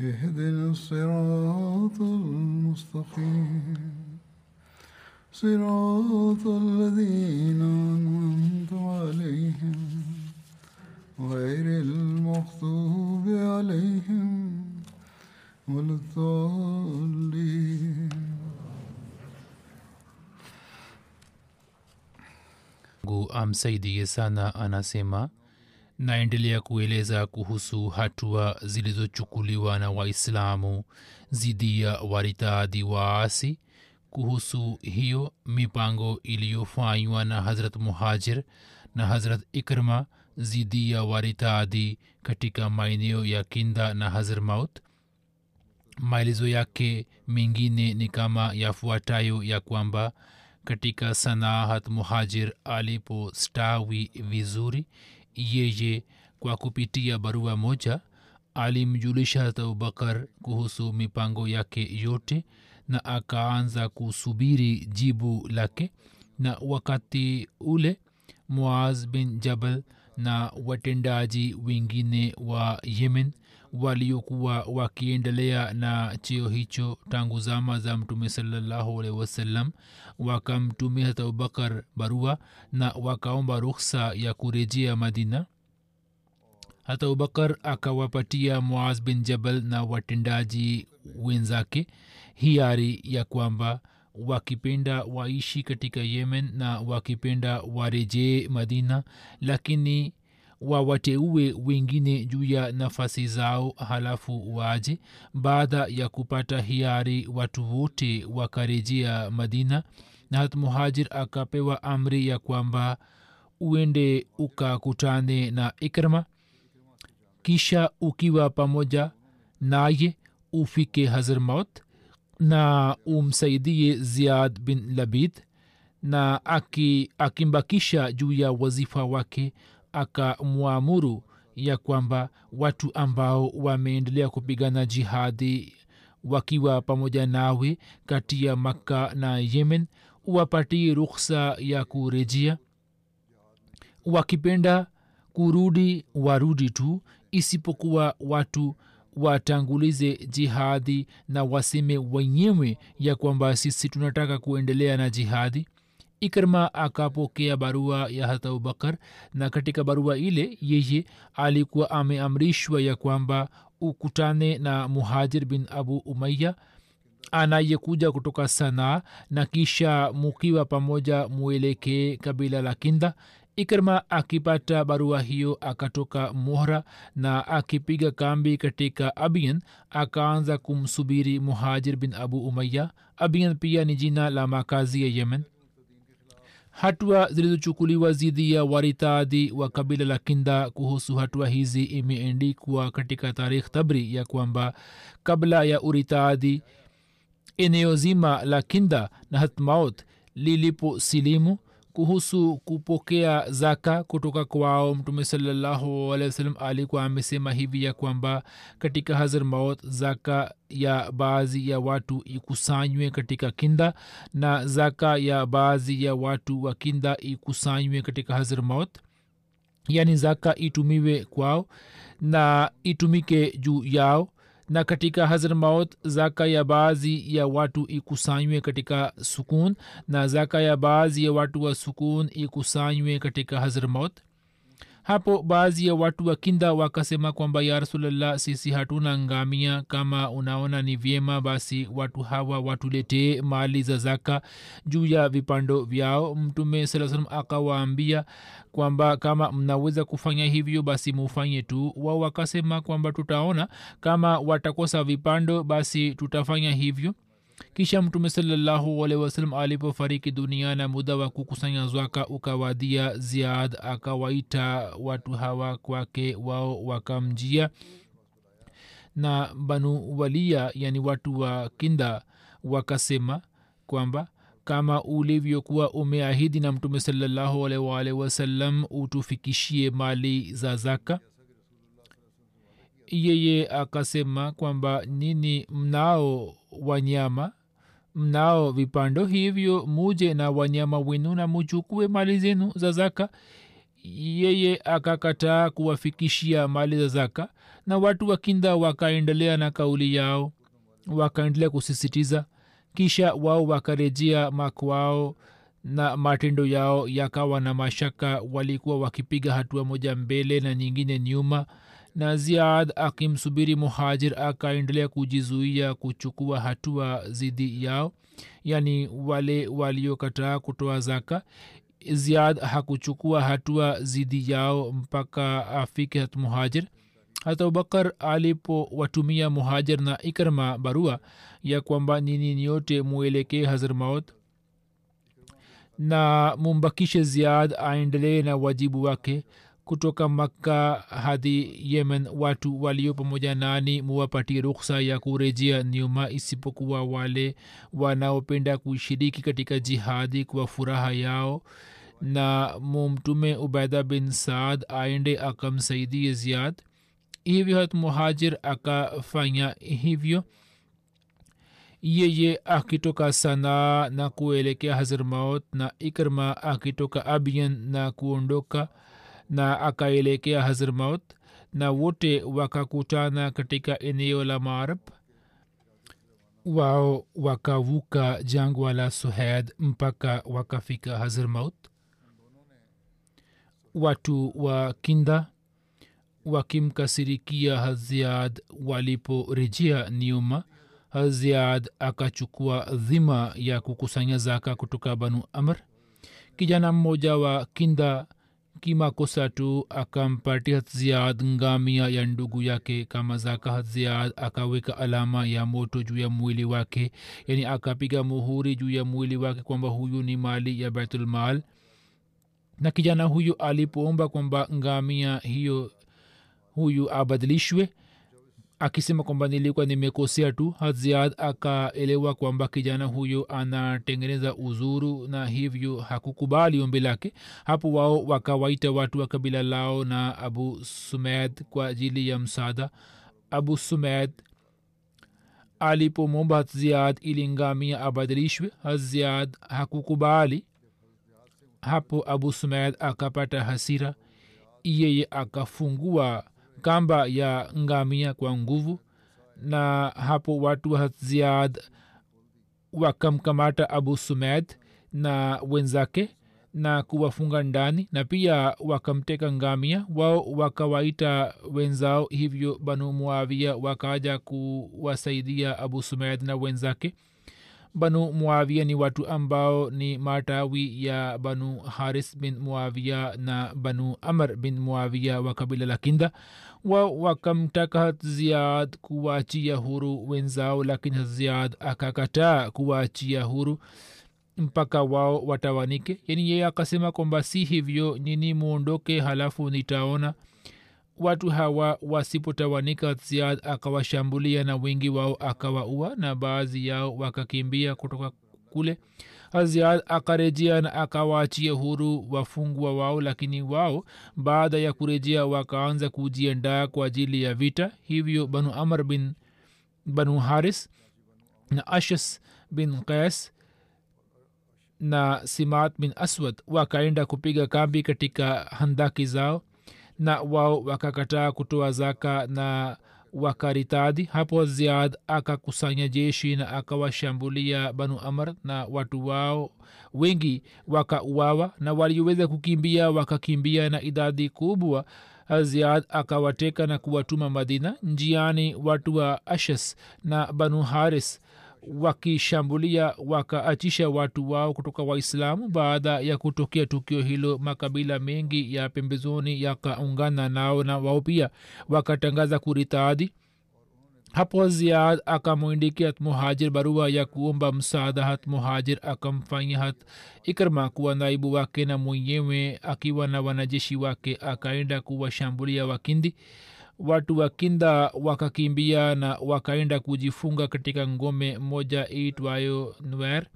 اهدنا الصراط المستقيم. صراط الذين أنعمت عليهم غير المغضوب عليهم ولا الضالين. Mungu amsaidie sana anasema. Naendelea kueleza kuhusu hatua zilizochukuliwa na waislamu dhidi ya waritadi waasi. Kuhusu hiyo mipango iliyofanywa na hazrat muhajir na hazrat ikrma dhidi ya waritadi katika maeneo ya kinda na hazr maut maelezo yake mengine ni kama yafuatayo ya kwamba katika sanahat muhajir alipostawi vizuri yeye kwa kupitia barua moja alimjulisha abubakar kuhusu mipango yake yote na akaanza kusubiri jibu lake. Na wakati ule muaz bin jabal na watendaji wengine wa yemen waliokuwa wakiendelea na cheo hicho tangu zama za mtume salllahu alehi wasallam wakamtumia hata abubakar barua na wakaomba rukhsa ya kurejea madina. Hata abubakar akawapatia muaz bin jabal na watendaji wenzake hiari ya kwamba wakipenda waishi katika yemen na wakipenda warejee madina lakini wawateue wengine juu ya nafasi zao halafu waje baada ya kupata hiari watu wote wakarejea madina na hat muhajir akapewa amri ya kwamba uende ukakutane na ikrma kisha ukiwa pamoja naye ufike hazrmaut na umsaidie ziad bin labid na aki, akimbakisha juu ya wazifa wake akamwamuru ya kwamba watu ambao wameendelea kupigana jihadi wakiwa pamoja nawe kati ya makka na yemen wapatie rukhsa ya kurejea. Wakipenda kurudi warudi tu isipokuwa watu watangulize jihadi na waseme wenyewe ya kwamba sisi tunataka kuendelea na jihadi ikrma akapokea barua ya hata abubakar na katika barua ile yeye alikuwa ameamrishwa ya kwamba ukutane na muhajir bin abu umaya anayekuja kutoka sanaa na kisha mukiwa pamoja mwelekee kabila la kinda. Ikrma akipata barua hiyo akatoka mohra na akipiga kambi katika abian akaanza kumsubiri muhajir bin abu umaya abian pia ni jina la makazi ya yemen hatua zilizochukuliwa dhidi ya waritadhi wa kabila la kinda kuhusu hatua hizi imeendikwa katika tarikh tabri ya kwamba kabla ya uritadhi eneo zima la kinda na hatmaut liliposilimu kuhusu kupokea zaka kutoka kwao mtume wasallam alikuwa amesema hivi ya kwamba katika hazar maut zaka ya baadhi ya watu ikusanywe katika kinda na zaka ya baadhi ya watu wa kinda ikusanywe katika hazar maut. Yaani zaka itumiwe kwao na itumike juu yao na katika hazr maut zaka ya baadhi ya watu ikusanywe katika sukun na zaka ya baadhi ya watu wa sukun ikusanywe katika hazr maut hapo baadhi ya watu wa kinda wakasema kwamba ya rasulllah sisi hatuna ngamia. Kama unaona ni vyema basi watu hawa watuletee mali za zaka juu ya vipando vyao. Mtume saa salam akawaambia kwamba kama mnaweza kufanya hivyo basi mufanye tu. Wao wakasema kwamba tutaona. Kama watakosa vipando basi tutafanya hivyo kisha mtume salllahualhi wasalam alipofariki dunia na muda wa kukusanya zwaka ukawadia ziad akawaita watu hawa kwake wao wakamjia na banu walia yani watu wa kinda wakasema kwamba kama ulivyokuwa umeahidi na mtume salllahualwalhi wasallam utufikishie mali za zaka. Yeye akasema kwamba nini mnao wanyama. Mnao vipando hivyo muje na wanyama wenu na muchukue mali zenu za zaka. Yeye akakataa kuwafikishia mali za zaka na watu wakinda wakaendelea na kauli yao wakaendelea kusisitiza. Kisha wao wakarejea makwao na matendo yao yakawa na mashaka walikuwa wakipiga hatua moja mbele na nyingine nyuma na ziad akimsubiri muhajir akaendelea kujizuia kuchukua hatua zidi yao yaani wale waliokataa kutoa zaka. Ziad hakuchukua hatua zidi yao mpaka afike hat muhajir. Hata abubakar alipowatumia muhajir na ikrma barua ya kwamba nini nyote muelekee hazrmaut na mumbakishe ziad aendelee na wajibu wake kutoka makka hadi yemen watu walio pamoja nani muwapatie ruksa ya kurejea nyuma isipokuwa wale wanaopenda kushiriki katika jihadi kwa furaha yao. Na mumtume ubaida bin saad aende akamsaidie ziad hivyo hat muhajir akafanya hivyo. Yeye akitoka sanaa na kuelekea hazrmaut na ikrma akitoka abian na kuondoka na akaelekea hazrmaut na wote wakakutana katika eneo la maarab wao wakavuka jangwa la suhed mpaka wakafika hazrmaut watu wa kinda wakimkasirikia haziad waliporejea nyuma haziad akachukua dhima ya kukusanya zaka kutoka banu amr. Kijana mmoja wa kinda kimakosa tu akampatia ziad ngamia ya ndugu yake kama zaka. Ziad akaweka alama ya moto juu ya mwili wake yani akapiga muhuri juu ya mwili wake kwamba huyu ni mali ya baitulmal na kijana huyu alipoomba kwamba ngamia hiyo huyu abadilishwe akisema kwamba nilikuwa nimekosea tu. Haziad akaelewa kwamba kijana huyo anatengeneza uzuru na hivyo hakukubali ombi lake. Hapo wao wakawaita watu wa kabila lao na abu sumed kwa ajili ya msaada. Abu sumed alipomwomba haziad ili ngamia abadilishwe haziad hakukubali. Hapo abu sumed akapata hasira. Yeye akafungua kamba ya ngamia kwa nguvu na hapo watu wa ziad wakamkamata abu sumed na wenzake na kuwafunga ndani na pia wakamteka ngamia. Wao wakawaita wenzao hivyo banu muavia wakaja kuwasaidia abu sumed na wenzake. Banu muavia ni watu ambao ni matawi ya banu haris bin muavia na banu amr bin muavia wa kabila la kinda wa wakamtaka ziad kuwaachia huru wenzao lakini ziad akakataa kuwaachia huru mpaka wao watawanike. Yani yeye akasema kwamba si hivyo nini muondoke halafu nitaona. Watu hawa wasipotawanika ziad akawashambulia na wengi wao akawaua na baadhi yao wakakimbia kutoka kule ziad akarejea na akawaachia huru wafungwa wao lakini wao baada ya kurejea wakaanza kujiandaa kwa ajili ya vita. Hivyo banu amr bin banu haris na ashas bin qais na simat bin aswad wakaenda kupiga kambi katika handaki zao na wao wakakataa kutoa zaka na wakaritadi. Hapo ziad akakusanya jeshi na akawashambulia banu amr na watu wao wengi wakauawa na walioweza kukimbia wakakimbia na idadi kubwa. Ziad akawateka na kuwatuma madina njiani watu wa ashas na banu haris wakishambulia wakaachisha watu wao kutoka waislamu. Baada ya kutokea tukio hilo makabila mengi ya pembezoni yakaungana nao na wao pia wakatangaza kuritadi. Hapo ziad akamwindikia muhajir barua ya kuomba msaada. Hat muhajir akamfanya hat ikrma kuwa naibu wake na mwenyewe akiwa na wanajeshi wake akaenda kuwashambulia wakindi watu wa kinda wakakimbia na wakaenda kujifunga katika ngome moja iitwayo nwer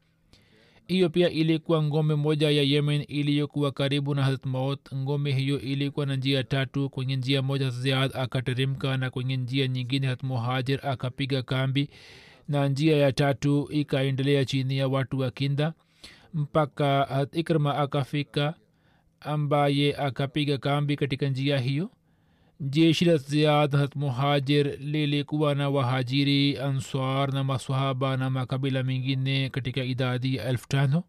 hiyo pia ilikuwa ngome moja ya yemen iliyokuwa karibu na hazrat ngome hiyo ilikuwa na njia tatu. Kwenye njia moja ziad akateremka na kwenye njia nyingine muhajir akapiga kambi. Na njia ya tatu ikaendelea chini ya watu wa kinda mpaka ikrma akafika ambaye akapiga kambi katika njia hiyo jeshi la ziad hat muhajir lilikuwa na wahajiri answar na maswahaba na makabila mengine katika idadi elfu tano.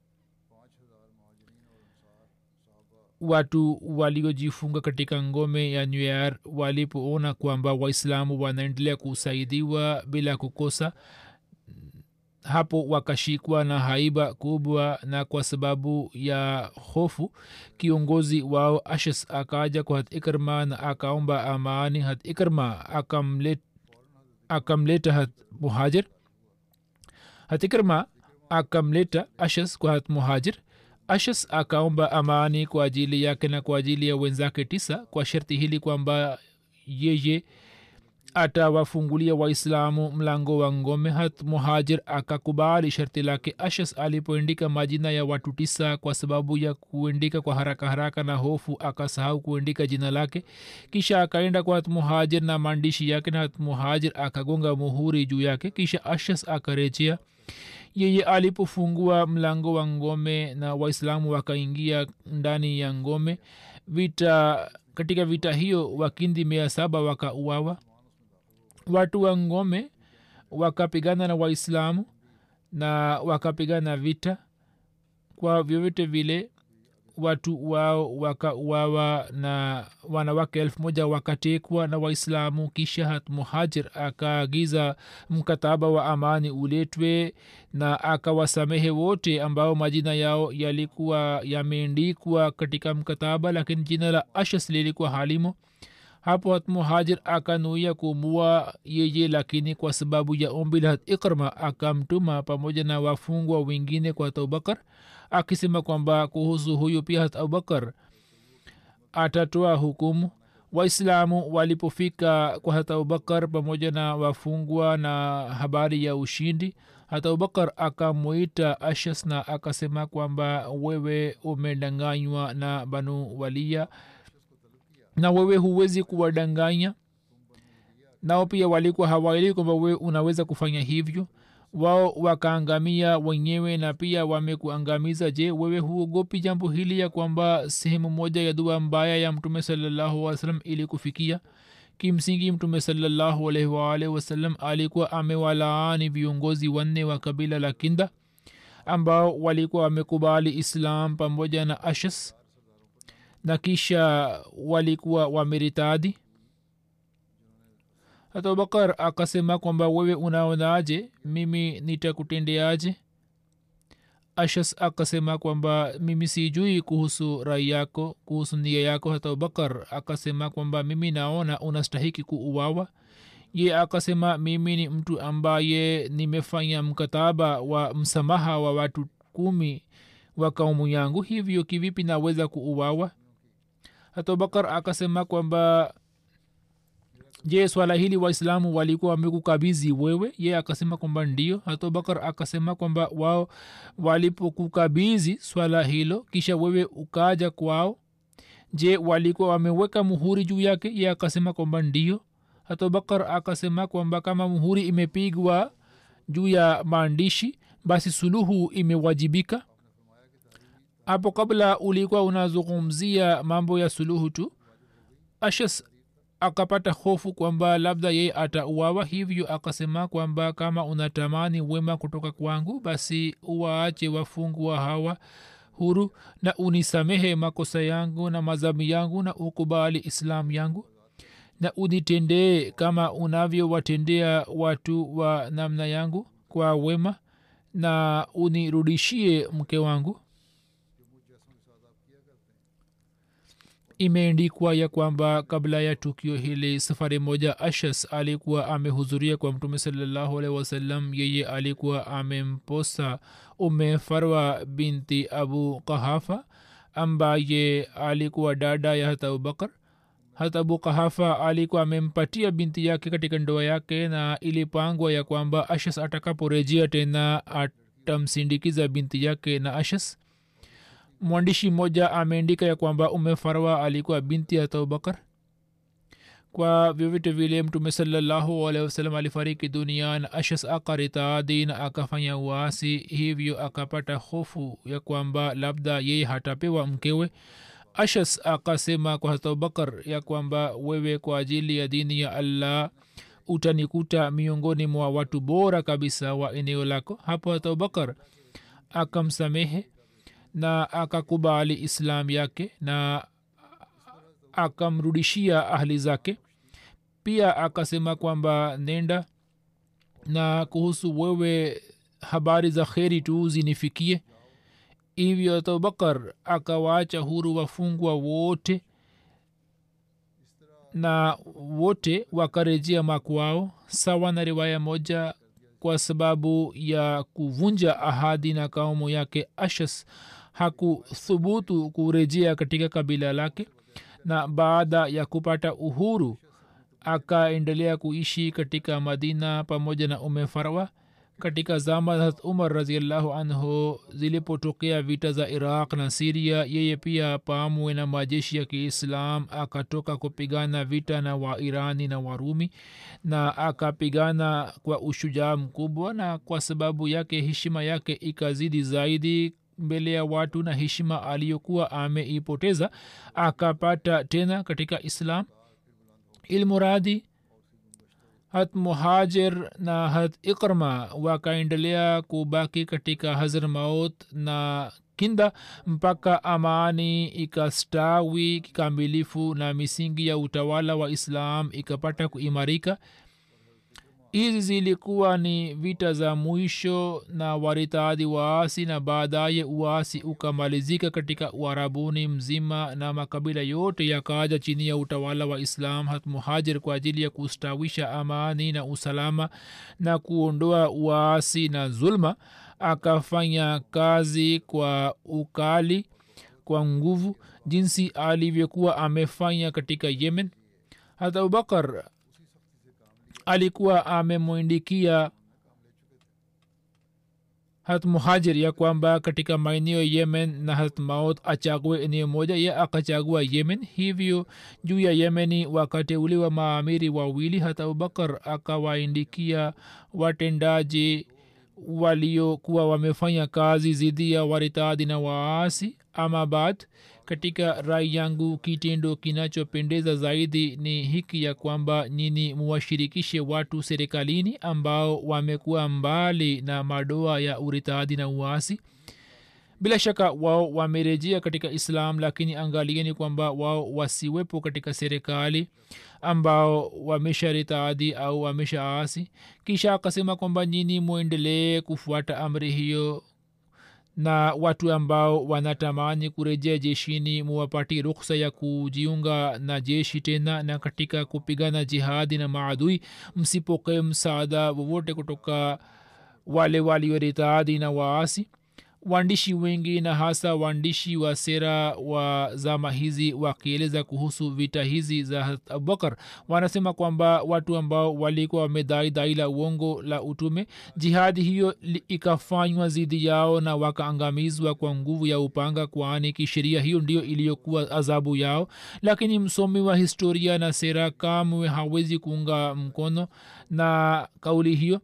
Watu waliojifunga katika ngome ya nuyar walipoona kwamba waislamu wanaendelea kusaidiwa bila kukosa hapo wakashikwa na haiba kubwa na kwa sababu ya hofu kiongozi wao ashas akaja kwa hat ikrma na akaomba amani. Hat ikrma akamleta, hat muhajir. Hat ikrma akamleta ashas kwa hat muhajir. Ashas akaomba amani kwa ajili yake na kwa ajili ya wenzake tisa kwa sharti hili kwamba yeye atawafungulia waislamu mlango wa ngome hat muhajir akakubali sharti lake. Ashas alipoendika majina ya watu tisa kwa sababu ya kuendika kwa haraka haraka na hofu akasahau kuendika jina lake. Kisha akaenda kwa hat na maandishi yake na hat akagonga muhuri juu yake. Kisha ashas akarejea. Yeye alipofungua mlango wa ngome na waislamu wakaingia ndani ya ngome vita katika vita hiyo wakindi mia saba wakauawa watu wa ngome wakapigana na waislamu na wakapigana vita. Kwa vyovyote vile watu wao wakauawa na wanawake elfu moja wakatekwa na waislamu kisha hat muhajir akaagiza mkataba wa amani uletwe na akawasamehe wote ambao majina yao yalikuwa yameendikwa katika mkataba lakini jina la ashas lilikuwa halimo hapo muhajir akanuia kumua yeye lakini kwa sababu ya ombi hat ikrma akamtuma pamoja na wafungwa wengine kwa abubakar akisema kwamba kuhusu huyu pia hat abubakar atatoa hukumu. Waislamu walipofika kwa hata abubakar pamoja na wafungwa na habari ya ushindi hata abubakar akamwita ashas na akasema kwamba wewe umedanganywa na banu walia na wewe huwezi kuwadanganya. Nao pia walikuwa hawaelewi kwamba wewe unaweza kufanya hivyo. Wao wakaangamia wenyewe na pia wamekuangamiza. Je wewe huogopi jambo hili ya kwamba sehemu moja ya dua mbaya ya mtume salallahu wasalam ili kufikia kimsingi mtume salallahu alaihi waalihi wasalam alikuwa amewalaani viongozi wanne wa kabila la kinda ambao walikuwa wamekubali islam pamoja na ashas na kisha walikuwa wameritadi? Abubakar akasema kwamba wewe unaonaje? Mimi nitakutendeaje? Ashas akasema kwamba mimi sijui kuhusu rai yako kuhusu nia yako. Hata abubakar akasema kwamba mimi naona unastahiki kuuawa. Ye akasema mimi ni mtu ambaye nimefanya mkataba wa msamaha wa watu kumi wa kaumu yangu hivyo kivipi naweza kuuawa abubakar akasema kwamba je swala hili waislamu walikuwa wamekukabizi wewe? Ye akasema kwamba ndio. Hata abubakar akasema kwamba wao walipokukabizi swala hilo kisha wewe ukaja kwao je walikuwa wameweka muhuri juu yake? Ye akasema kwamba ndio. Hata abubakar akasema kwamba kama muhuri imepigwa juu ya maandishi basi suluhu imewajibika hapo kabla ulikuwa unazungumzia mambo ya suluhu tu ashas akapata hofu kwamba labda yeye atauawa hivyo akasema kwamba kama unatamani wema kutoka kwangu basi uwaache wafungwa hawa huru na unisamehe makosa yangu na mazami yangu na ukubali islamu yangu na unitendee kama unavyowatendea watu wa namna yangu kwa wema na unirudishie mke wangu imeendikwa ya kwamba kabla ya tukio hili safari moja ashas alikuwa amehudhuria kwa mtume salllahu alehi wasallam. Yeye alikuwa amemposa ume farwa binti abu kahafa ambaye alikuwa dada ya hata abubakar hata abu kahafa alikuwa amempatia binti yake katika ndoa yake na ilipangwa ya kwamba ashas atakaporejea tena atamsindikiza binti yake na ashas mwandishi mmoja ameandika ya kwamba ume farwa alikuwa binti ya abubakar kwa vyovyote vile mtume salallahu alehi wasalam alifariki dunia na ashas akaritadi na akafanya uasi hivyo akapata hofu ya kwamba labda yeye hatapewa mkewe. Ashas akasema kwa hata abubakar ya kwamba wewe kwa ajili ya dini ya allah utanikuta miongoni mwa watu bora kabisa wa eneo lako. Hapo hata abubakar akamsamehe na akakubali islam yake na akamrudishia ahli zake. Pia akasema kwamba nenda na kuhusu wewe habari za kheri tu zinifikie. Hivyo abubakar akawaacha huru wafungwa wote na wote wakarejea makwao sawa na riwaya moja kwa sababu ya kuvunja ahadi na kaumu yake ashas hakuthubutu kurejea katika kabila lake na baada ya kupata uhuru akaendelea kuishi katika madina pamoja na ume farwa katika zama za umar raziallahu anhu zilipotokea vita za iraq na siria yeye pia pamwe na majeshi ya kiislam akatoka kupigana vita na wairani na warumi na akapigana kwa ushujaa mkubwa na kwa sababu yake heshima yake ikazidi zaidi mbele ya watu na heshima aliyokuwa ameipoteza akapata tena katika islam. Ilmuradi hat muhajir na hat ikrma wakaendelea kubaki katika hazr maut na kinda mpaka amani ikastawi kikamilifu na misingi ya utawala wa islam ikapata kuimarika hizi zilikuwa ni vita za mwisho na waritadi waasi na baadaye uasi ukamalizika katika uarabuni mzima na makabila yote yakaja chini ya utawala wa islam hat muhajir kwa ajili ya kustawisha amani na usalama na kuondoa uasi na zulma. Akafanya kazi kwa ukali kwa nguvu jinsi alivyokuwa amefanya katika yemen. Hata abubakar alikuwa amemwindikia hat muhajir ya kwamba katika maeneo yemen na hat maut achague eneo moja ye akachagua yemen. Hivyo juu ya yemeni wakateuliwa maamiri wawili. Hata abubakar akawaindikia watendaji waliokuwa wamefanya kazi zidi ya waritadi na waasi. Ama bad katika rai yangu kitendo kinachopendeza zaidi ni hiki ya kwamba nyini muwashirikishe watu serikalini ambao wamekuwa mbali na madoa ya uritadi na uasi. Bila shaka wao wamerejea katika islam lakini angalieni kwamba wao wasiwepo katika serikali ambao wamesha ritadhi au wamesha asi kisha akasema kwamba nyini mwendelee kufuata amri hiyo na watu ambao wanatamani kurejea jeshini muwapati ruksa ya kujiunga na jeshi tena na katika kupigana jihadi na maadui msipokee msaada wowote kutoka wale walioritadi na waasi waandishi wengi na hasa waandishi wa sera wa zama hizi wakieleza kuhusu vita hizi za abubakar wanasema kwamba watu ambao walikuwa wamedai dai la uongo la utume jihadi hiyo ikafanywa zidi yao na wakaangamizwa kwa nguvu ya upanga kwani kisheria hiyo ndio iliyokuwa adhabu yao. Lakini msomi wa historia na sera kamwe hawezi kuunga mkono na kauli hiyo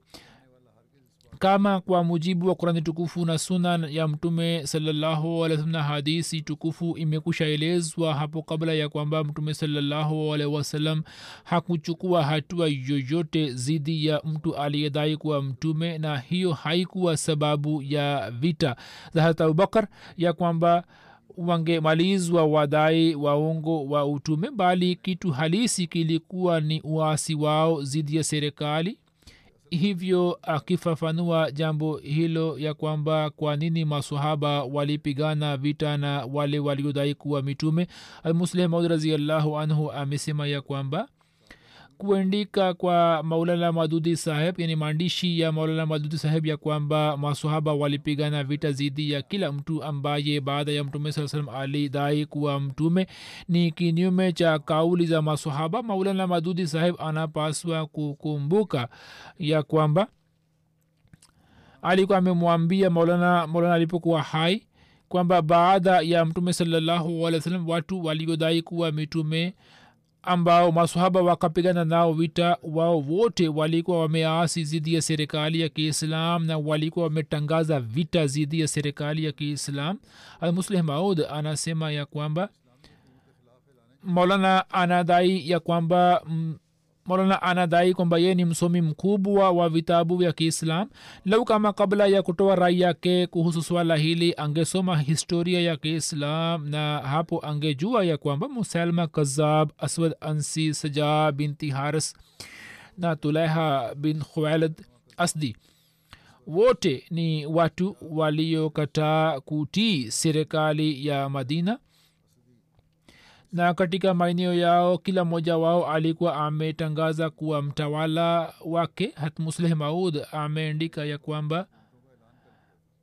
kama kwa mujibu wa kurani tukufu na sunan ya mtume salallahu na hadisi tukufu imekushaelezwa hapo kabla ya kwamba mtume salallahu alaihi hakuchukua hatua yoyote zidi ya mtu aliyedai kuwa mtume na hiyo haikuwa sababu ya vita za hata abubakar ya kwamba wangemalizwa wadai waongo wa utume bali kitu halisi kilikuwa ni uasi wao zidi ya serikali hivyo akifafanua jambo hilo ya kwamba kwa nini masahaba walipigana vita na wale waliodai kuwa mitume almusleh maud raziallahu anhu amesema ya kwamba kuandika kwa maulana madudi saheb yani maandishi ya maulana madudi saheb ya kwamba masahaba walipigana vita zidi ya kila mtu ambaye baada ya mtume saa salam alidai kuwa mtume. Ni kinyume cha kauli za masahaba maulana madudi saheb anapaswa kukumbuka ya kwamba alikuwa amemwambia maulana maulana alipokuwa hai kwamba baada ya mtume salallahu alih wa sallam watu waliodai kuwa mitume ambao masahaba wakapigana nao vita wao wote walikuwa wameasi zidi ya serikali ya kiislam na walikuwa wametangaza vita zidi ya serikali ya kiislam. Almuslih maud anasema ya kwamba maulana anadai ya kwamba mm, maulana anadai kwamba yeye ni msomi mkubwa wa vitabu vya kiislam lau kama kabla ya kutoa rai yake kuhusu swala hili angesoma historia ya kiislam na hapo angejua ya kwamba musalma kazab aswad ansi saja binti haris na tulaiha bin khuwailid asdi. Wote ni watu waliokataa kutii serikali ya madina na katika maeneo yao kila mmoja wao alikuwa ametangaza kuwa mtawala wake hatmusleh maud ameandika ya kwamba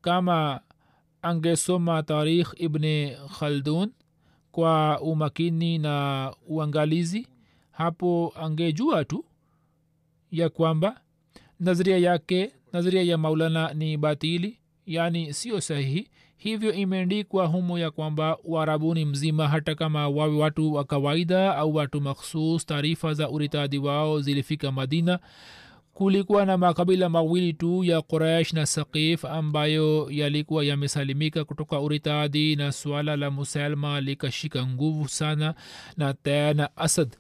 kama angesoma tarikh ibni khaldun kwa umakini na uangalizi hapo angejua tu ya kwamba nazaria yake nazaria ya maulana ni batili yaani sio sahihi hivyo imeandikwa humo ya kwamba uarabuni mzima hata kama wawe watu wa kawaida au watu makhsus taarifa za uritadi wao zilifika madina kulikuwa na makabila mawili tu ya quraish na saqif ambayo yalikuwa yamesalimika kutoka uritadi na suala la musalma likashika nguvu sana na tena na asad.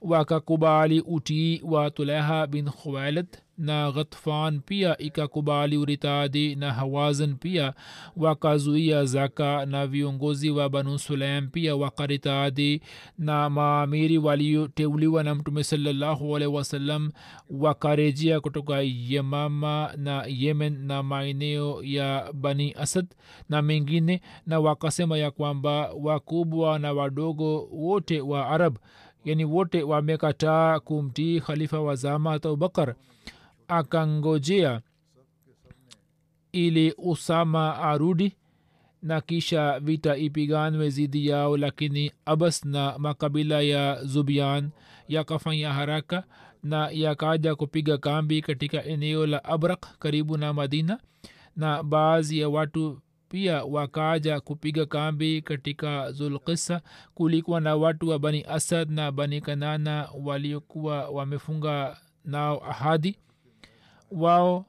Wakakubali utii wa tuleha bin khuwailid na ghatfan pia ikakubali uritadi na hawazan pia wakazuia zaka na viongozi wa banu sulaim pia wakaritadi na maamiri walioteuliwa na mtume salallahu alaihi wasallam wakarejea kutoka yemama na yemen na maeneo ya bani asad na mengine na wakasema ya kwamba wakubwa na wadogo wote wa arab yani wote wamekataa kumtii khalifa wa zama hata abubakar akangojea ili usama arudi na kisha vita ipiganwe zidi yao lakini abas na makabila ya zubian yakafanya haraka na yakaja kupiga kambi katika eneo la abrak karibu na madina na baadhi ya watu pia wakaja kupiga kambi katika zulkisa kulikuwa na watu wa bani asad na bani kanana waliokuwa wamefunga nao ahadi wao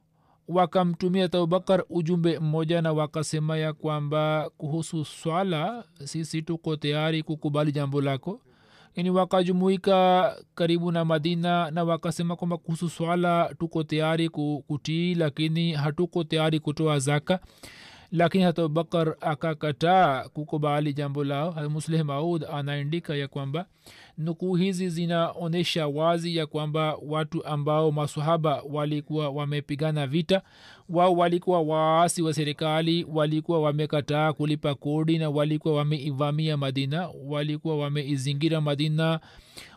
wakamtumia abubakar ujumbe mmoja na wakasema ya kwamba kuhusu swala sisi tuko tayari kukubali jambo lako. Yani wakajumuika karibu na madina na wakasema kwamba kuhusu swala tuko tayari kutii lakini hatuko tayari kutoa zaka lakini hata abubakar akakataa kukubali jambo lao. Musleh maud anaandika ya kwamba nukuu hizi zinaonyesha wazi ya kwamba watu ambao masahaba walikuwa wamepigana vita wao walikuwa waasi wa serikali walikuwa wamekataa kulipa kodi na walikuwa wameivamia madina walikuwa wameizingira madina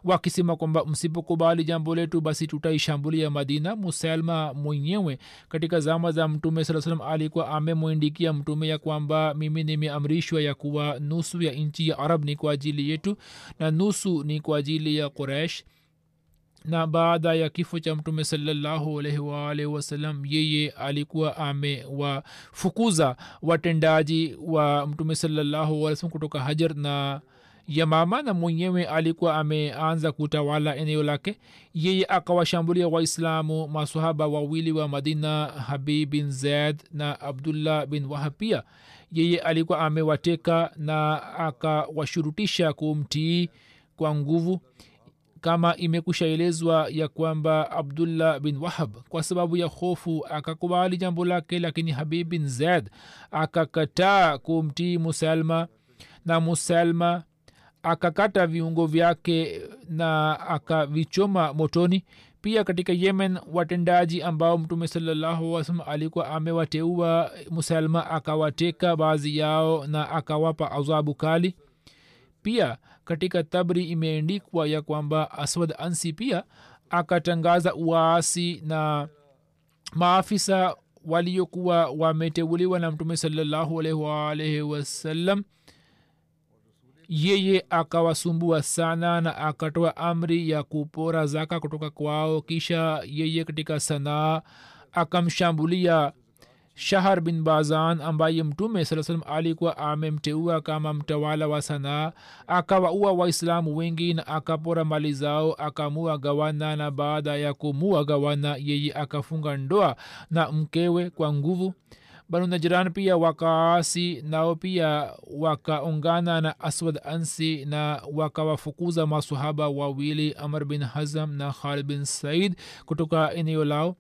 wakisema kwamba msipokubali jambo letu basi tutaishambulia madina. Musalma mwenyewe katika zama za mtume saa salam alikuwa amemwindikia mtume ya kwamba mimi nimeamrishwa ya kuwa nusu ya nchi ya arab ni kwa ajili yetu na nusu ni kwa ajili ya quraish na baada ya kifo cha mtume salallahu alaihi waalihi wasalam yeye alikuwa amewafukuza watendaji wa mtume salallahu alih wasalam kutoka hajar na yamama na mwenyewe alikuwa ameanza kutawala eneo lake. Yeye akawashambulia waislamu masahaba wawili wa madina habib bin zaid na abdullah bin wahab pia. Yeye alikuwa amewateka na akawashurutisha kumtii kwa nguvu kama imekushaelezwa ya kwamba abdullah bin wahab. Kwa sababu ya hofu akakubali jambo lake lakini habib bin zaid akakataa kumtii musalma na musalma akakata viungo vyake na akavichoma motoni. Pia katika yemen watendaji ambao mtume sallahualwasalam alikuwa amewateua musalma akawateka baadhi yao na akawapa adhabu kali. Pia katika tabri imeendikwa ya kwamba aswad ansi pia akatangaza uwaasi na maafisa waliokuwa wameteuliwa na mtume salallahu alaihi wasallam yeye akawasumbua sana na akatoa amri ya kupora zaka kutoka kwao. Kisha yeye katika sanaa akamshambulia shahar bin bazan ambaye mtume saa salam alikuwa amemteua kama mtawala wa sanaa. Akawaua waislamu wengi na akapora mali zao akamua gawana na baada ya kumua gawana yeye akafunga ndoa na mkewe kwa nguvu banu najiran pia wakaasi nao pia wakaungana na aswad ansi na wakawafukuza masahaba wawili amr bin hazam na khalid bin said kutoka eneo lao.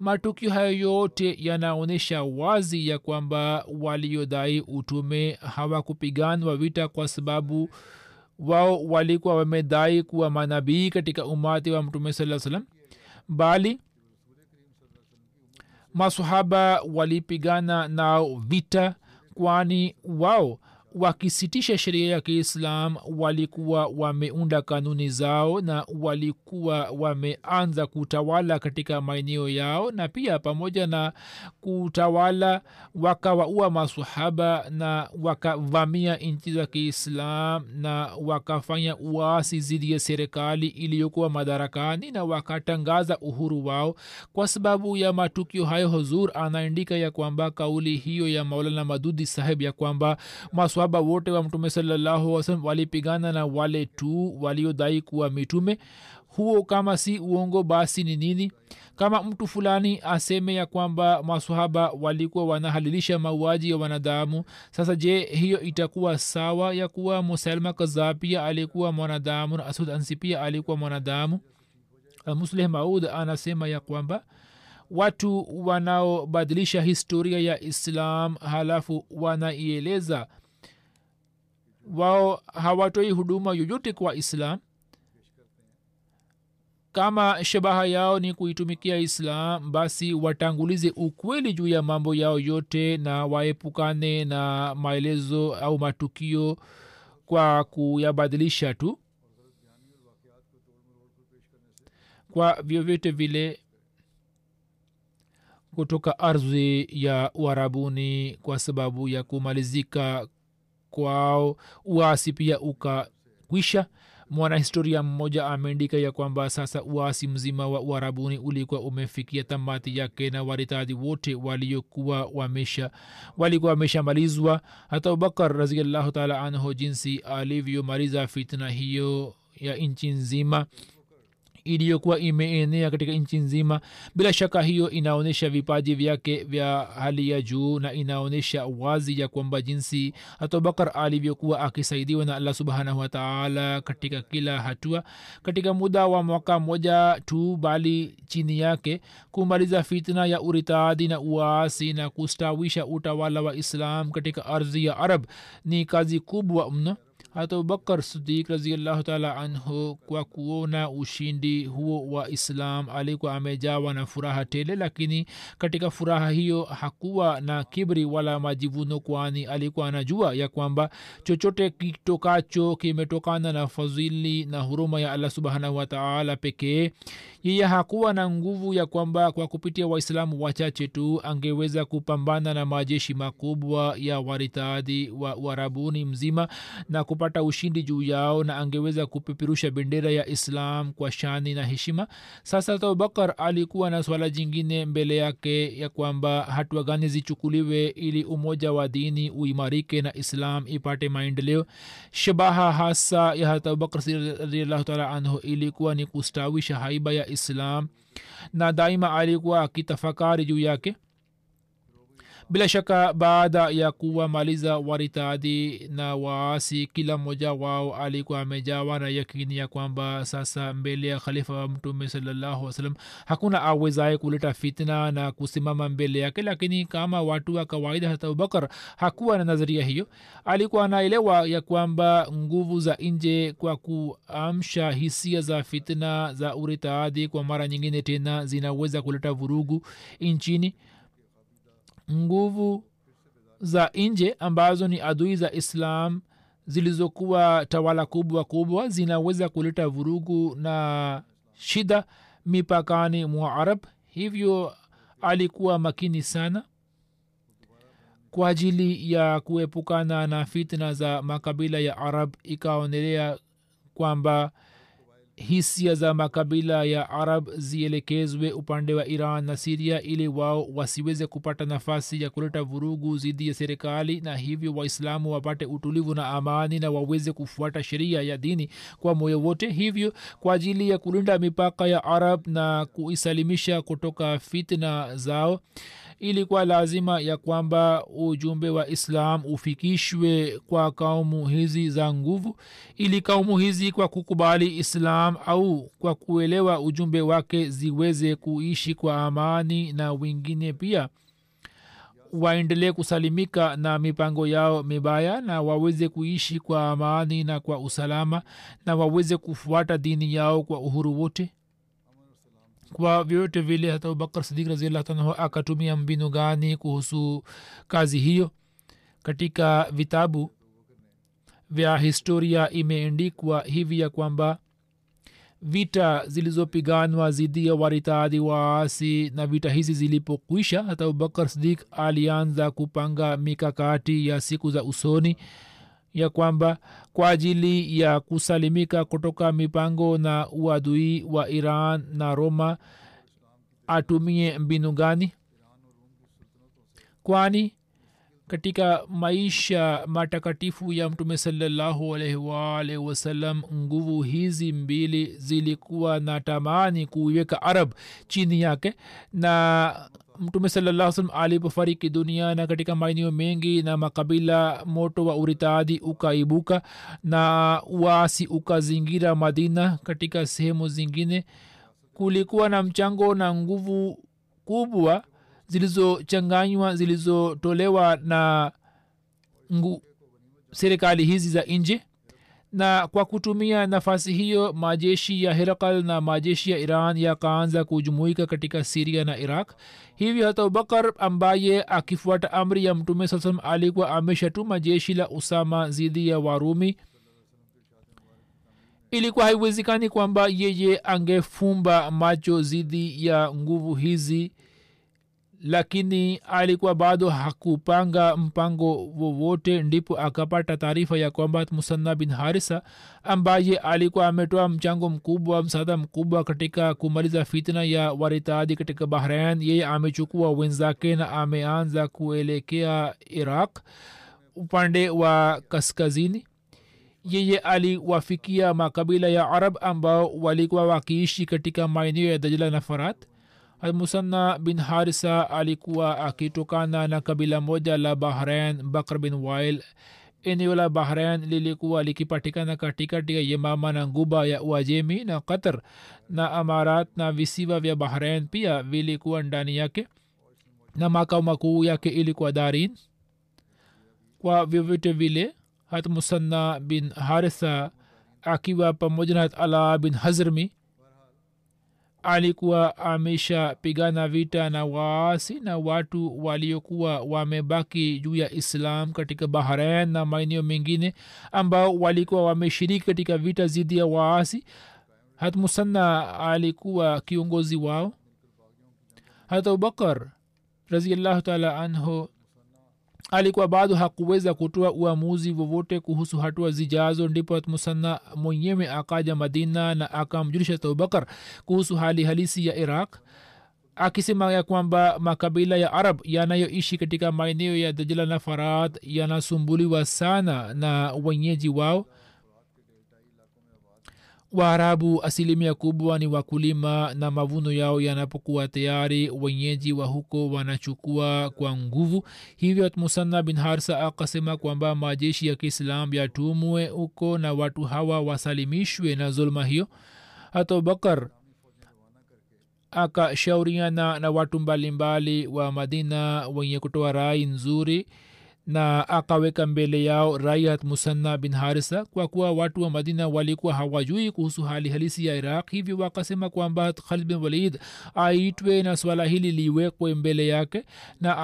Matukio hayo yote yanaonyesha wazi ya kwamba waliodai utume hawakupiganwa vita kwa sababu wao walikuwa wamedai kuwa manabii katika umati wa mtume saa salam bali masahaba walipigana nao vita kwani wao wakisitisha sheria ya kiislam walikuwa wameunda kanuni zao na walikuwa wameanza kutawala katika maeneo yao na pia pamoja na kutawala wakawaua masahaba na wakavamia nchi za kiislam na wakafanya uasi zidi ya serikali iliyokuwa madarakani na wakatangaza uhuru wao. Kwa sababu ya matukio hayo huzur anaandika ya kwamba kauli hiyo ya maulana madudi saheb ya kwamba maswaba wote wa mtume salallahu wasalam walipigana na wale tu waliodai kuwa mitume. Huo kama si uongo basi ni nini? Kama mtu fulani aseme ya kwamba masahaba walikuwa wanahalilisha mauaji ya wanadamu sasa je hiyo itakuwa sawa ya kuwa musalma kaza pia alikuwa mwanadamu na asud ansi pia alikuwa mwanadamu? Musleh maud anasema ya kwamba watu wanaobadilisha historia ya islam halafu wanaieleza wao hawatoi huduma yoyote kwa islam. Kama shabaha yao ni kuitumikia islam basi watangulize ukweli juu ya mambo yao yote na waepukane na maelezo au matukio kwa kuyabadilisha tu. Kwa vyovyote vile kutoka ardhi ya uharabuni kwa sababu ya kumalizika kwao uasi pia ukakwisha. Mwanahistoria mmoja ameandika ya kwamba sasa uasi mzima wa uharabuni ulikuwa umefikia tamati yake na waritadhi wote waliokuwa wamesha walikuwa wameshamalizwa. Hata abubakar raziallahu taala anhu jinsi alivyomaliza fitna hiyo ya nchi nzima iliyokuwa imeenea katika nchi nzima. Bila shaka hiyo inaonyesha vipaji vyake vya hali ya juu na inaonyesha wazi ya kwamba jinsi abubakar alivyokuwa akisaidiwa na allah subhanahu wataala katika kila hatua. Katika muda wa mwaka mmoja tu bali chini yake kumaliza fitna ya uritadi na uasi na kustawisha utawala wa islam katika ardhi ya arab ni kazi kubwa mno hata abubakar sidik raziallahu taala anhu kwa kuona ushindi huo wa islam alikuwa amejawa na furaha tele lakini katika furaha hiyo hakuwa na kibri wala majivuno kwani alikuwa anajua ya kwamba chochote kitokacho kimetokana na fadhili na huruma ya allah subhanahu wataala pekee yeye hakuwa na nguvu ya kwamba kwa kupitia waislamu wachache tu angeweza kupambana na majeshi makubwa ya waritadi wa uarabuni mzima na angepata ushindi juu yao na angeweza kupeperusha bendera ya islam kwa shani na heshima. Sasa abubakar alikuwa na swala jingine mbele yake ya kwamba hatua gani zichukuliwe ili umoja wa dini uimarike na islam ipate maendeleo. Shabaha hasa ya abubakar anhu ilikuwa ni kustawisha haiba ya islam na daima alikuwa akitafakari juu yake bila shaka baada ya kuwamaliza waritadi na waasi kila mmoja wao alikuwa amejawa na yakini ya kwamba sasa mbele ya khalifa wa mtume salallahu wasalam hakuna awezaye kuleta fitna na kusimama mbele yake. Lakini kama watu wa kawaida hata abubakar hakuwa na nadharia hiyo. Alikuwa anaelewa ya kwamba nguvu za nje kwa kuamsha hisia za fitna za uritadi kwa mara nyingine tena zinaweza kuleta vurugu nchini nguvu za nje ambazo ni adui za islam zilizokuwa tawala kubwa kubwa zinaweza kuleta vurugu na shida mipakani mwa arab. Hivyo alikuwa makini sana kwa ajili ya kuepukana na fitna za makabila ya arab ikaonelea kwamba hisia za makabila ya arab zielekezwe upande wa iran na siria ili wao wasiweze kupata nafasi ya kuleta vurugu dhidi ya serikali na hivyo waislamu wapate utulivu na amani na waweze kufuata sheria ya dini kwa moyo wote hivyo kwa ajili ya kulinda mipaka ya arab na kuisalimisha kutoka fitna zao ilikuwa lazima ya kwamba ujumbe wa islam ufikishwe kwa kaumu hizi za nguvu. Ili kaumu hizi kwa kukubali islam au kwa kuelewa ujumbe wake ziweze kuishi kwa amani na wengine pia waendelee kusalimika na mipango yao mibaya na waweze kuishi kwa amani na kwa usalama na waweze kufuata dini yao kwa uhuru wote kwa vyote vile hata abubakar sidik raziallah tanhu akatumia mbinu gani kuhusu kazi hiyo? Katika vitabu vya historia imeendikwa hivi ya kwamba vita zilizopiganwa zidi ya waritadi waasi na vita hizi zilipokwisha hata abubakar sidik alianza kupanga mikakati ya siku za usoni ya kwamba kwa ajili ya kusalimika kutoka mipango na uadui wa iran na roma atumie mbinu gani? Kwani katika maisha matakatifu ya mtume salallahu alaihi waalihi wasallam nguvu hizi mbili zilikuwa na tamani kuiweka arab chini yake na mtume salam alipofariki dunia na katika maeneo mengi na makabila moto wa uritadi ukaibuka na uasi ukazingira madina. Katika sehemu zingine kulikuwa na mchango na nguvu kubwa zilizochanganywa zilizotolewa na ngu, serikali hizi za nje na kwa kutumia nafasi hiyo majeshi ya herakal na majeshi ya iran yakaanza kujumuika katika siria na iraq. Hivyo hata abubakar ambaye akifuata amri ya mtume saa alikuwa ameshatuma jeshi la usama dhidi ya warumi. Ilikuwa haiwezekani kwamba yeye angefumba macho dhidi ya nguvu hizi lakini alikuwa bado hakupanga mpango wowote ndipo akapata taarifa ya kwamba musanna bin harisa ambaye alikuwa ametoa mchango mkubwa msaada mkubwa katika kumaliza fitna ya waritadi katika bahrain yeye amechukua wenzake na ameanza kuelekea iraq upande wa kaskazini. Yeye aliwafikia makabila ya arab ambao walikuwa wakiishi katika maeneo ya dajla na farat musanna bin harisa alikuwa akitokana na kabila moja la bahrain bakr bin wail. Eneo la bahrain lilikuwa likipatikana katikati ya yemama na nguba ya uajemi na qatar na amarat na visiwa vya bahrain pia vilikuwa ndani yake na makao makuu yake ilikuwa darin. Kwa vyovyote vile hat musanna bin harisa akiwa pamoja na hat ala bin hazrmi alikuwa ameshapigana vita na waasi na watu waliokuwa wamebaki juu ya islam katika bahrain na maeneo mengine ambao walikuwa wameshiriki katika vita dhidi ya waasi. Hat musanna alikuwa kiongozi wao. Hat abubakar raziallahu taala anhu alikuwa bado hakuweza kutoa uamuzi wowote kuhusu hatua zijazo ndipo musanna mwenyewe akaja madina na akamjulisha abubakar kuhusu hali halisi ya iraq akisema ya kwamba makabila ya arab yanayoishi katika maeneo ya dajla na farad yanasumbuliwa sana na wenyeji wao waarabu asilimia kubwa ni wakulima na mavuno yao yanapokuwa tayari wenyeji wa huko wanachukua kwa nguvu. Hivyo musanna bin harsa akasema kwamba majeshi ya kiislam yatumwe huko na watu hawa wasalimishwe na zuluma hiyo. Hata abubakar akashauriana na watu mbalimbali wa madina wenye kutoa rai nzuri na akaweka mbele yao raiat musanna bin harisa kwa kuwa watu wa madina walikuwa hawajui kuhusu hali halisi ya iraq hivyo wakasema kwamba khalid bin walid aitwe na swala hili liwekwe mbele yake na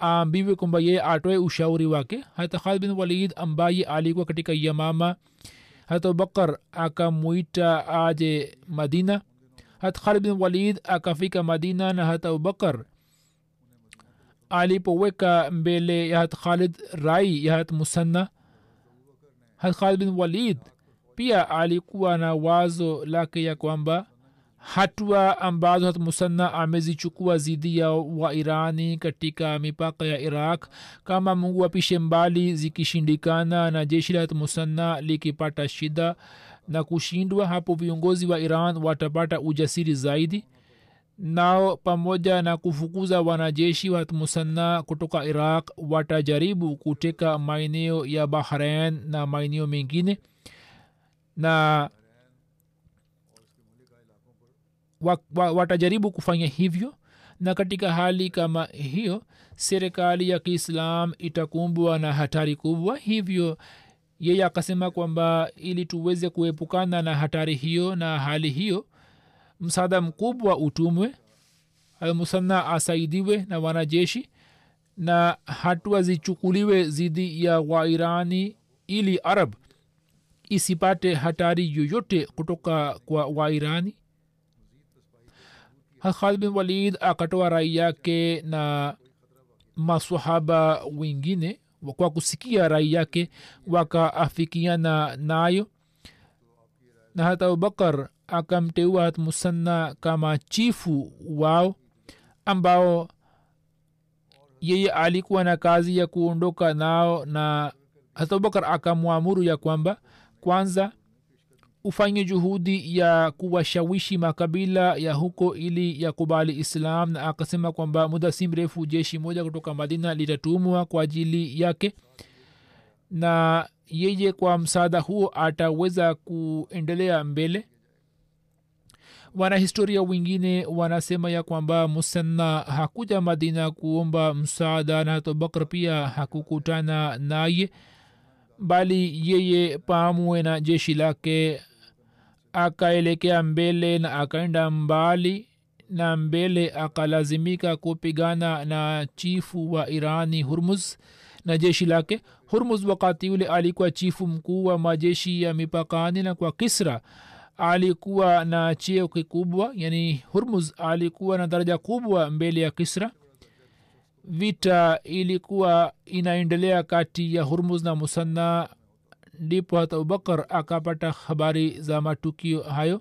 aambiwe kwamba yeye atoe ushauri wake. Hata khalid bin walid ambaye alikuwa katika yamama hata abubakar akamwita aje madina hata khalid bin walid akafika madina na hata abubakar alipoweka mbele ya hat khalid rai ya hat musanna hat khalid bin walid. Pia alikuwa na wazo lake ya kwamba hatua ambazo hat musanna amezichukua zidi ya wairani katika mipaka ya iraq kama mungu apishe mbali zikishindikana na jeshi la hat musanna likipata shida na kushindwa hapo viongozi wa iran watapata ujasiri zaidi nao pamoja na kufukuza wanajeshi wa musanna kutoka iraq watajaribu kuteka maeneo ya bahrain na maeneo mengine na wa, wa, watajaribu kufanya hivyo. Na katika hali kama hiyo serikali ya kiislam itakumbwa na hatari kubwa. Hivyo yeye akasema kwamba ili tuweze kuepukana na hatari hiyo na hali hiyo msaada mkubwa utumwe almusanna asaidiwe na wanajeshi na hatua zichukuliwe dhidi ya wairani ili arab isipate hatari yoyote kutoka kwa wairani. Khalid bin walid akatoa rai yake na masahaba wengine kwa kusikia rai yake wakaafikiana nayo. Na hata abubakar akamteua musanna kama chifu wao ambao yeye alikuwa na kazi ya kuondoka nao na abubakar akamwamuru ya kwamba kwanza ufanye juhudi ya kuwashawishi makabila ya huko ili yakubali islam na akasema kwamba muda si mrefu jeshi moja kutoka madina litatumwa kwa ajili yake na yeye kwa msaada huo ataweza kuendelea mbele wanahistoria wengine wanasema ya kwamba musanna hakuja madina kuomba msaada na abubakar pia hakukutana naye bali yeye pamwe na jeshi lake akaelekea mbele na akaenda mbali na mbele akalazimika kupigana na chifu wa irani hurmuz na jeshi lake. Hurmuz wakati ule alikuwa chifu mkuu wa majeshi ya mipakani na kwa kisra alikuwa na cheo kikubwa yani hurmuz alikuwa na daraja kubwa mbele ya kisra. Vita ilikuwa inaendelea kati ya hurmuz na musanna ndipo hata abubakar akapata habari za matukio hayo.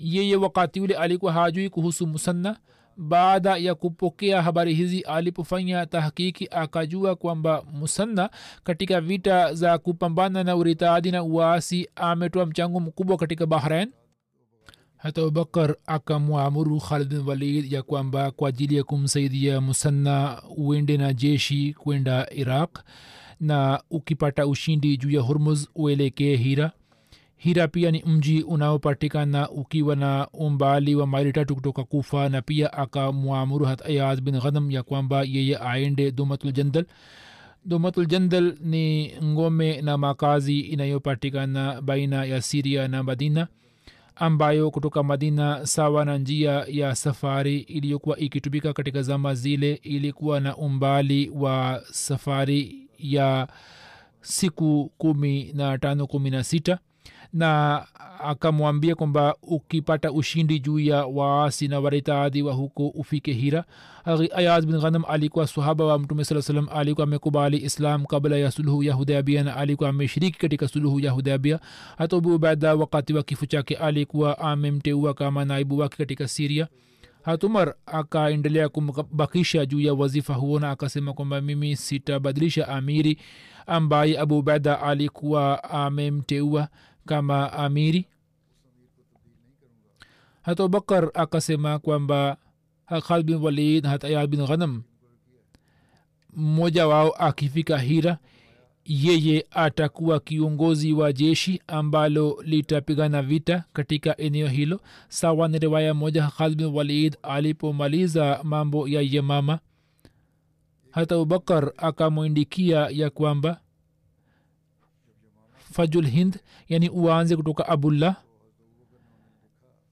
Yeye wakati ule alikuwa hajui kuhusu musanna baada ya kupokea habari hizi alipofanya tahkiki akajua kwamba musanna katika vita za kupambana na uritadi na uasi ametoa mchango mkubwa katika bahrain. Hata abubakar akamwamuru khalid walid ya kwamba kwa ajili ya kumsaidia musanna uende na jeshi kwenda iraq na ukipata ushindi juu ya hurmuz uelekee hira hira pia ni mji unaopatikana ukiwa na umbali wa maili tatu kutoka kufa na pia akamwamuru hat ayaz bin ghanam ya kwamba yeye aende domatul domatul ni ngome na makazi inayopatikana baina ya siria na madina ambayo kutoka madina sawa na njia ya safari iliyokuwa ikitumika katika zama zile ilikuwa na umbali wa safari ya siku kumi na tano kumi na sita na akamwambia kwamba ukipata ushindi juu ya waasi na waritaadhi wa huko ufike hira. Ayaz bin ghanam alikuwa sahaba wa mtume saa salam alikuwa amekubali islam kabla ya suluhu ya hudhabia na alikuwa ameshiriki katika suluhu ya hudhabia hata abu wakati wa kifo chake alikuwa amemteua kama naibu wake katika siria hatumar akaendelea kumbakisha juu ya wazifa huo na akasema kwamba mimi sitabadilisha amiri ambaye abu ubaida alikuwa amemteua kama amiri. Hata abubakar akasema kwamba khalid bin walid na hata ayad bin ghanam mmoja wao akifika hira yeye atakuwa kiongozi wa jeshi ambalo litapigana vita katika eneo hilo sawa ni riwaya moja khalid bin walid alipomaliza mambo ya yemama hata abubakar akamwindikia ya kwamba fajul hind yani uanze kutoka abullah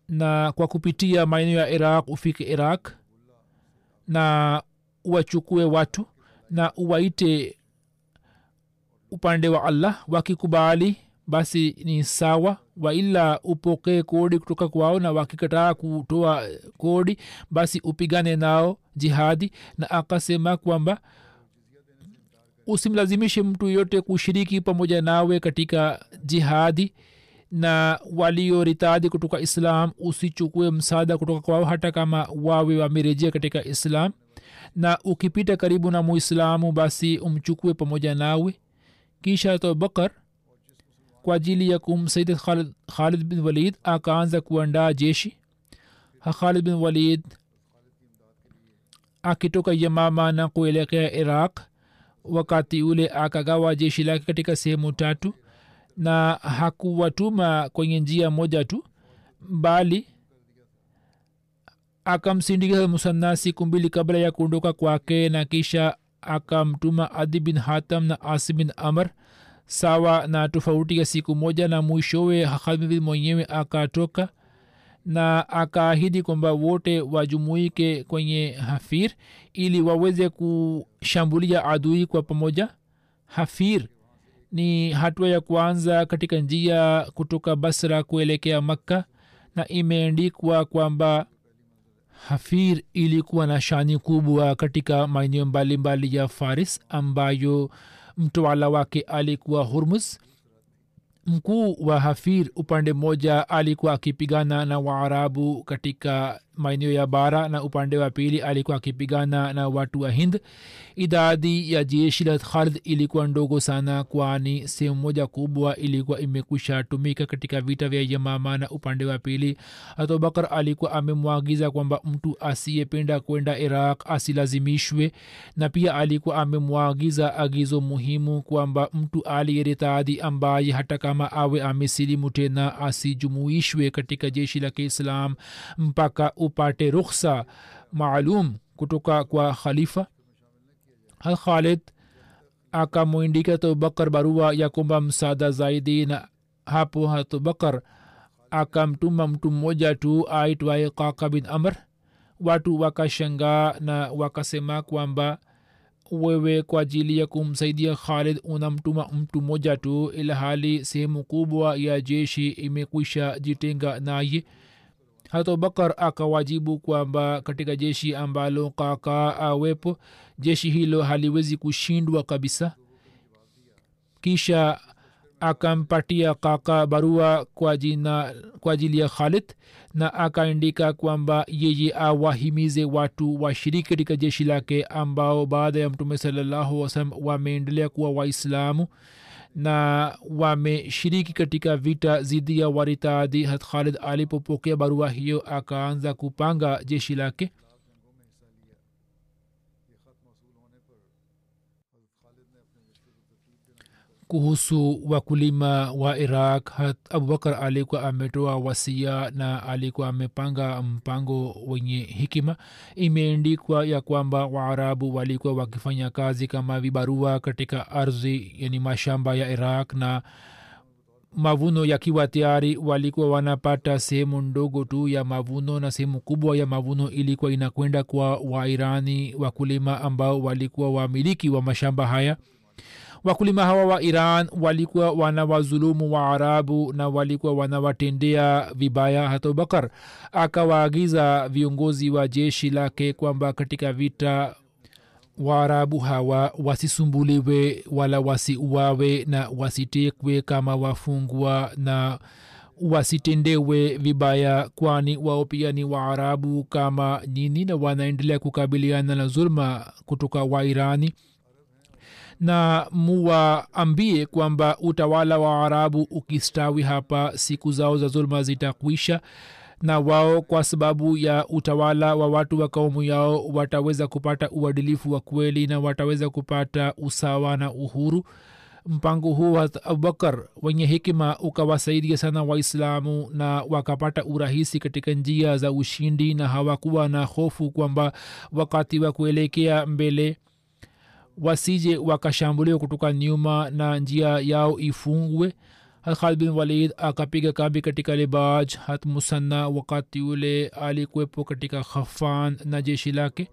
na kwa kupitia maeneo ya iraq ufike iraq na uwachukue watu na uwaite upande wa allah. Wakikubali basi ni sawa waila upokee kodi kutoka kwao na wakikataa kutoa kodi basi upigane nao jihadi. Na akasema kwamba usimlazimishe mtu yoyote kushiriki pamoja nawe katika jihadi na walioritadi kutoka islam. Usichukue msaada kutoka kwao hata kama wawe wamerejea katika islam. Na ukipita karibu na muislamu basi umchukue pamoja nawe. Kisha abubakar bakar kwa ajili ya kumsaidia khalid, khalid bin walid akaanza kuandaa jeshi. Ha khalid bin walid akitoka yamama na kuelekea iraq wakati ule akagawa jeshi lake katika sehemu tatu na hakuwatuma kwenye njia moja tu bali akamsindikiza musanna siku mbili kabla ya kuondoka kwake na kisha akamtuma adi bin hatam na asi bin amr sawa na tofauti ya siku moja na mwishowe khalid mwenyewe akatoka na akaahidi kwamba wote wajumuike kwenye hafir ili waweze kushambulia adui kwa pamoja. Hafir ni hatua ya kwanza katika njia kutoka basra kuelekea makka na imeandikwa kwamba hafir ilikuwa na shani kubwa katika maeneo mbalimbali ya faris ambayo mtawala wake alikuwa hurmus mkuu wa hafir upande mmoja alikuwa akipigana na waarabu katika maeneo ya bara na upande wa pili alikuwa akipigana na watu wa hind. Idadi ya jeshi la khalid ilikuwa ndogo sana kwani sehemu moja kubwa ilikuwa imekwisha tumika katika vita vya yamama na upande wa pili. Abubakar alikuwa amemwagiza kwamba mtu asiyependa kwenda iraq asilazimishwe na pia alikuwa amemwagiza agizo muhimu kwamba mtu aliyeritadhi ambaye hata kama awe amesilimu tena asijumuishwe katika jeshi la kiislam mpaka upate rukhsa maalum kutoka kwa khalifa? Hal khalid akamwindika abubakar barua ya kwamba msaada zaidi na hapo hatubakar akamtuma mtu mmoja tu aitwaye kaka bin amr. Watu wakashangaa na wakasema kwamba wewe kwa ajili ya kumsaidia khalid unamtuma mtu mmoja tu ilhali sehemu kubwa ya jeshi imekwisha jitenga naye hata abubakar akawajibu kwamba katika jeshi ambalo kaka awepo jeshi hilo haliwezi kushindwa kabisa. Kisha akampatia kaka barua kwa jina kwa ajili ya khalid na akaandika kwamba yeye awahimize watu washiriki katika jeshi lake ambao baada ya mtume salallahu wasalam wameendelea kuwa waislamu na wameshiriki katika vita dhidi ya waritadi. Hat khalid alipopokea barua hiyo akaanza kupanga jeshi lake kuhusu wakulima wa iraq. Abubakar alikuwa ametoa wasia na alikuwa amepanga mpango wenye hikima imeendikwa ya kwamba waarabu walikuwa wakifanya kazi kama vibarua katika ardhi yani mashamba ya iraq na mavuno yakiwa tayari walikuwa wanapata sehemu ndogo tu ya mavuno na sehemu kubwa ya mavuno ilikuwa inakwenda kwa wairani wakulima ambao walikuwa wamiliki wa mashamba haya wakulima hawa wa iran walikuwa wanawazulumu wa arabu na walikuwa wanawatendea vibaya hata abubakar akawaagiza viongozi wa jeshi lake kwamba katika vita waarabu hawa wasisumbuliwe wala wasiuawe na wasitekwe kama wafungwa na wasitendewe vibaya kwani wao pia ni waarabu kama nyini na wanaendelea kukabiliana na zulma kutoka wairani na muwaambie kwamba utawala wa arabu ukistawi hapa siku zao za zulma zitakwisha na wao kwa sababu ya utawala wa watu wa kaumu yao wataweza kupata uadilifu wa kweli na wataweza kupata usawa na uhuru. Mpango huu abubakar wenye hikima ukawasaidia sana waislamu na wakapata urahisi katika njia za ushindi na hawakuwa na hofu kwamba wakati wa kuelekea mbele wasije wakashambuliwa kutoka nyuma na njia yao ifungwe. Khalid bin walid akapiga kambi katika libaj. Hat musanna wakati ule alikuwepo katika khafan na jeshi lake.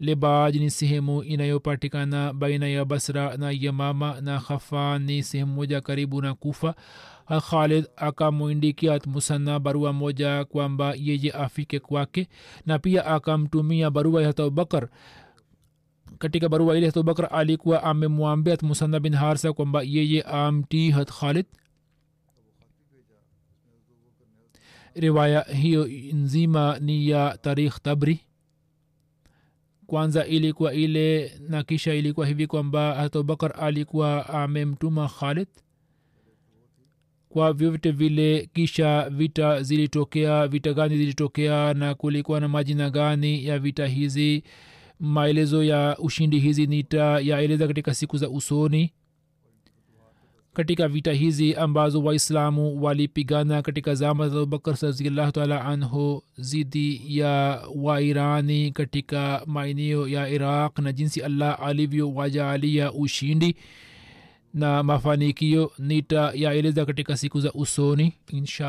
Libaj ni sehemu inayopatikana baina ya basra na yamama na khafan ni sehemu moja karibu na kufa. Khalid akamwindikia musanna barua moja kwamba yeye afike kwake na pia akamtumia barua ya abubakar katika barua ile abubakar alikuwa amemwambia musanna bin harsa kwamba yeye amtii khalid riwaya hiyo nzima ni ya tarikh tabri. Kwanza ilikuwa ile na kisha ilikuwa hivi kwamba abubakar alikuwa amemtuma khalid. Kwa vyovyote vile kisha vita zilitokea vita gani zilitokea na kulikuwa na majina gani ya vita hizi maelezo ya ushindi hizi nitayaeleza katika siku za usoni. Katika vita hizi ambazo waislamu walipigana katika zama za abubakar raziallahu taala anhu zidi ya wairani katika maeneo ya iraq na jinsi allah alivyowajaalia ushindi na mafanikio nitayaeleza katika siku za usoni insha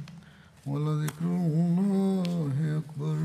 ولذكر الله أكبر.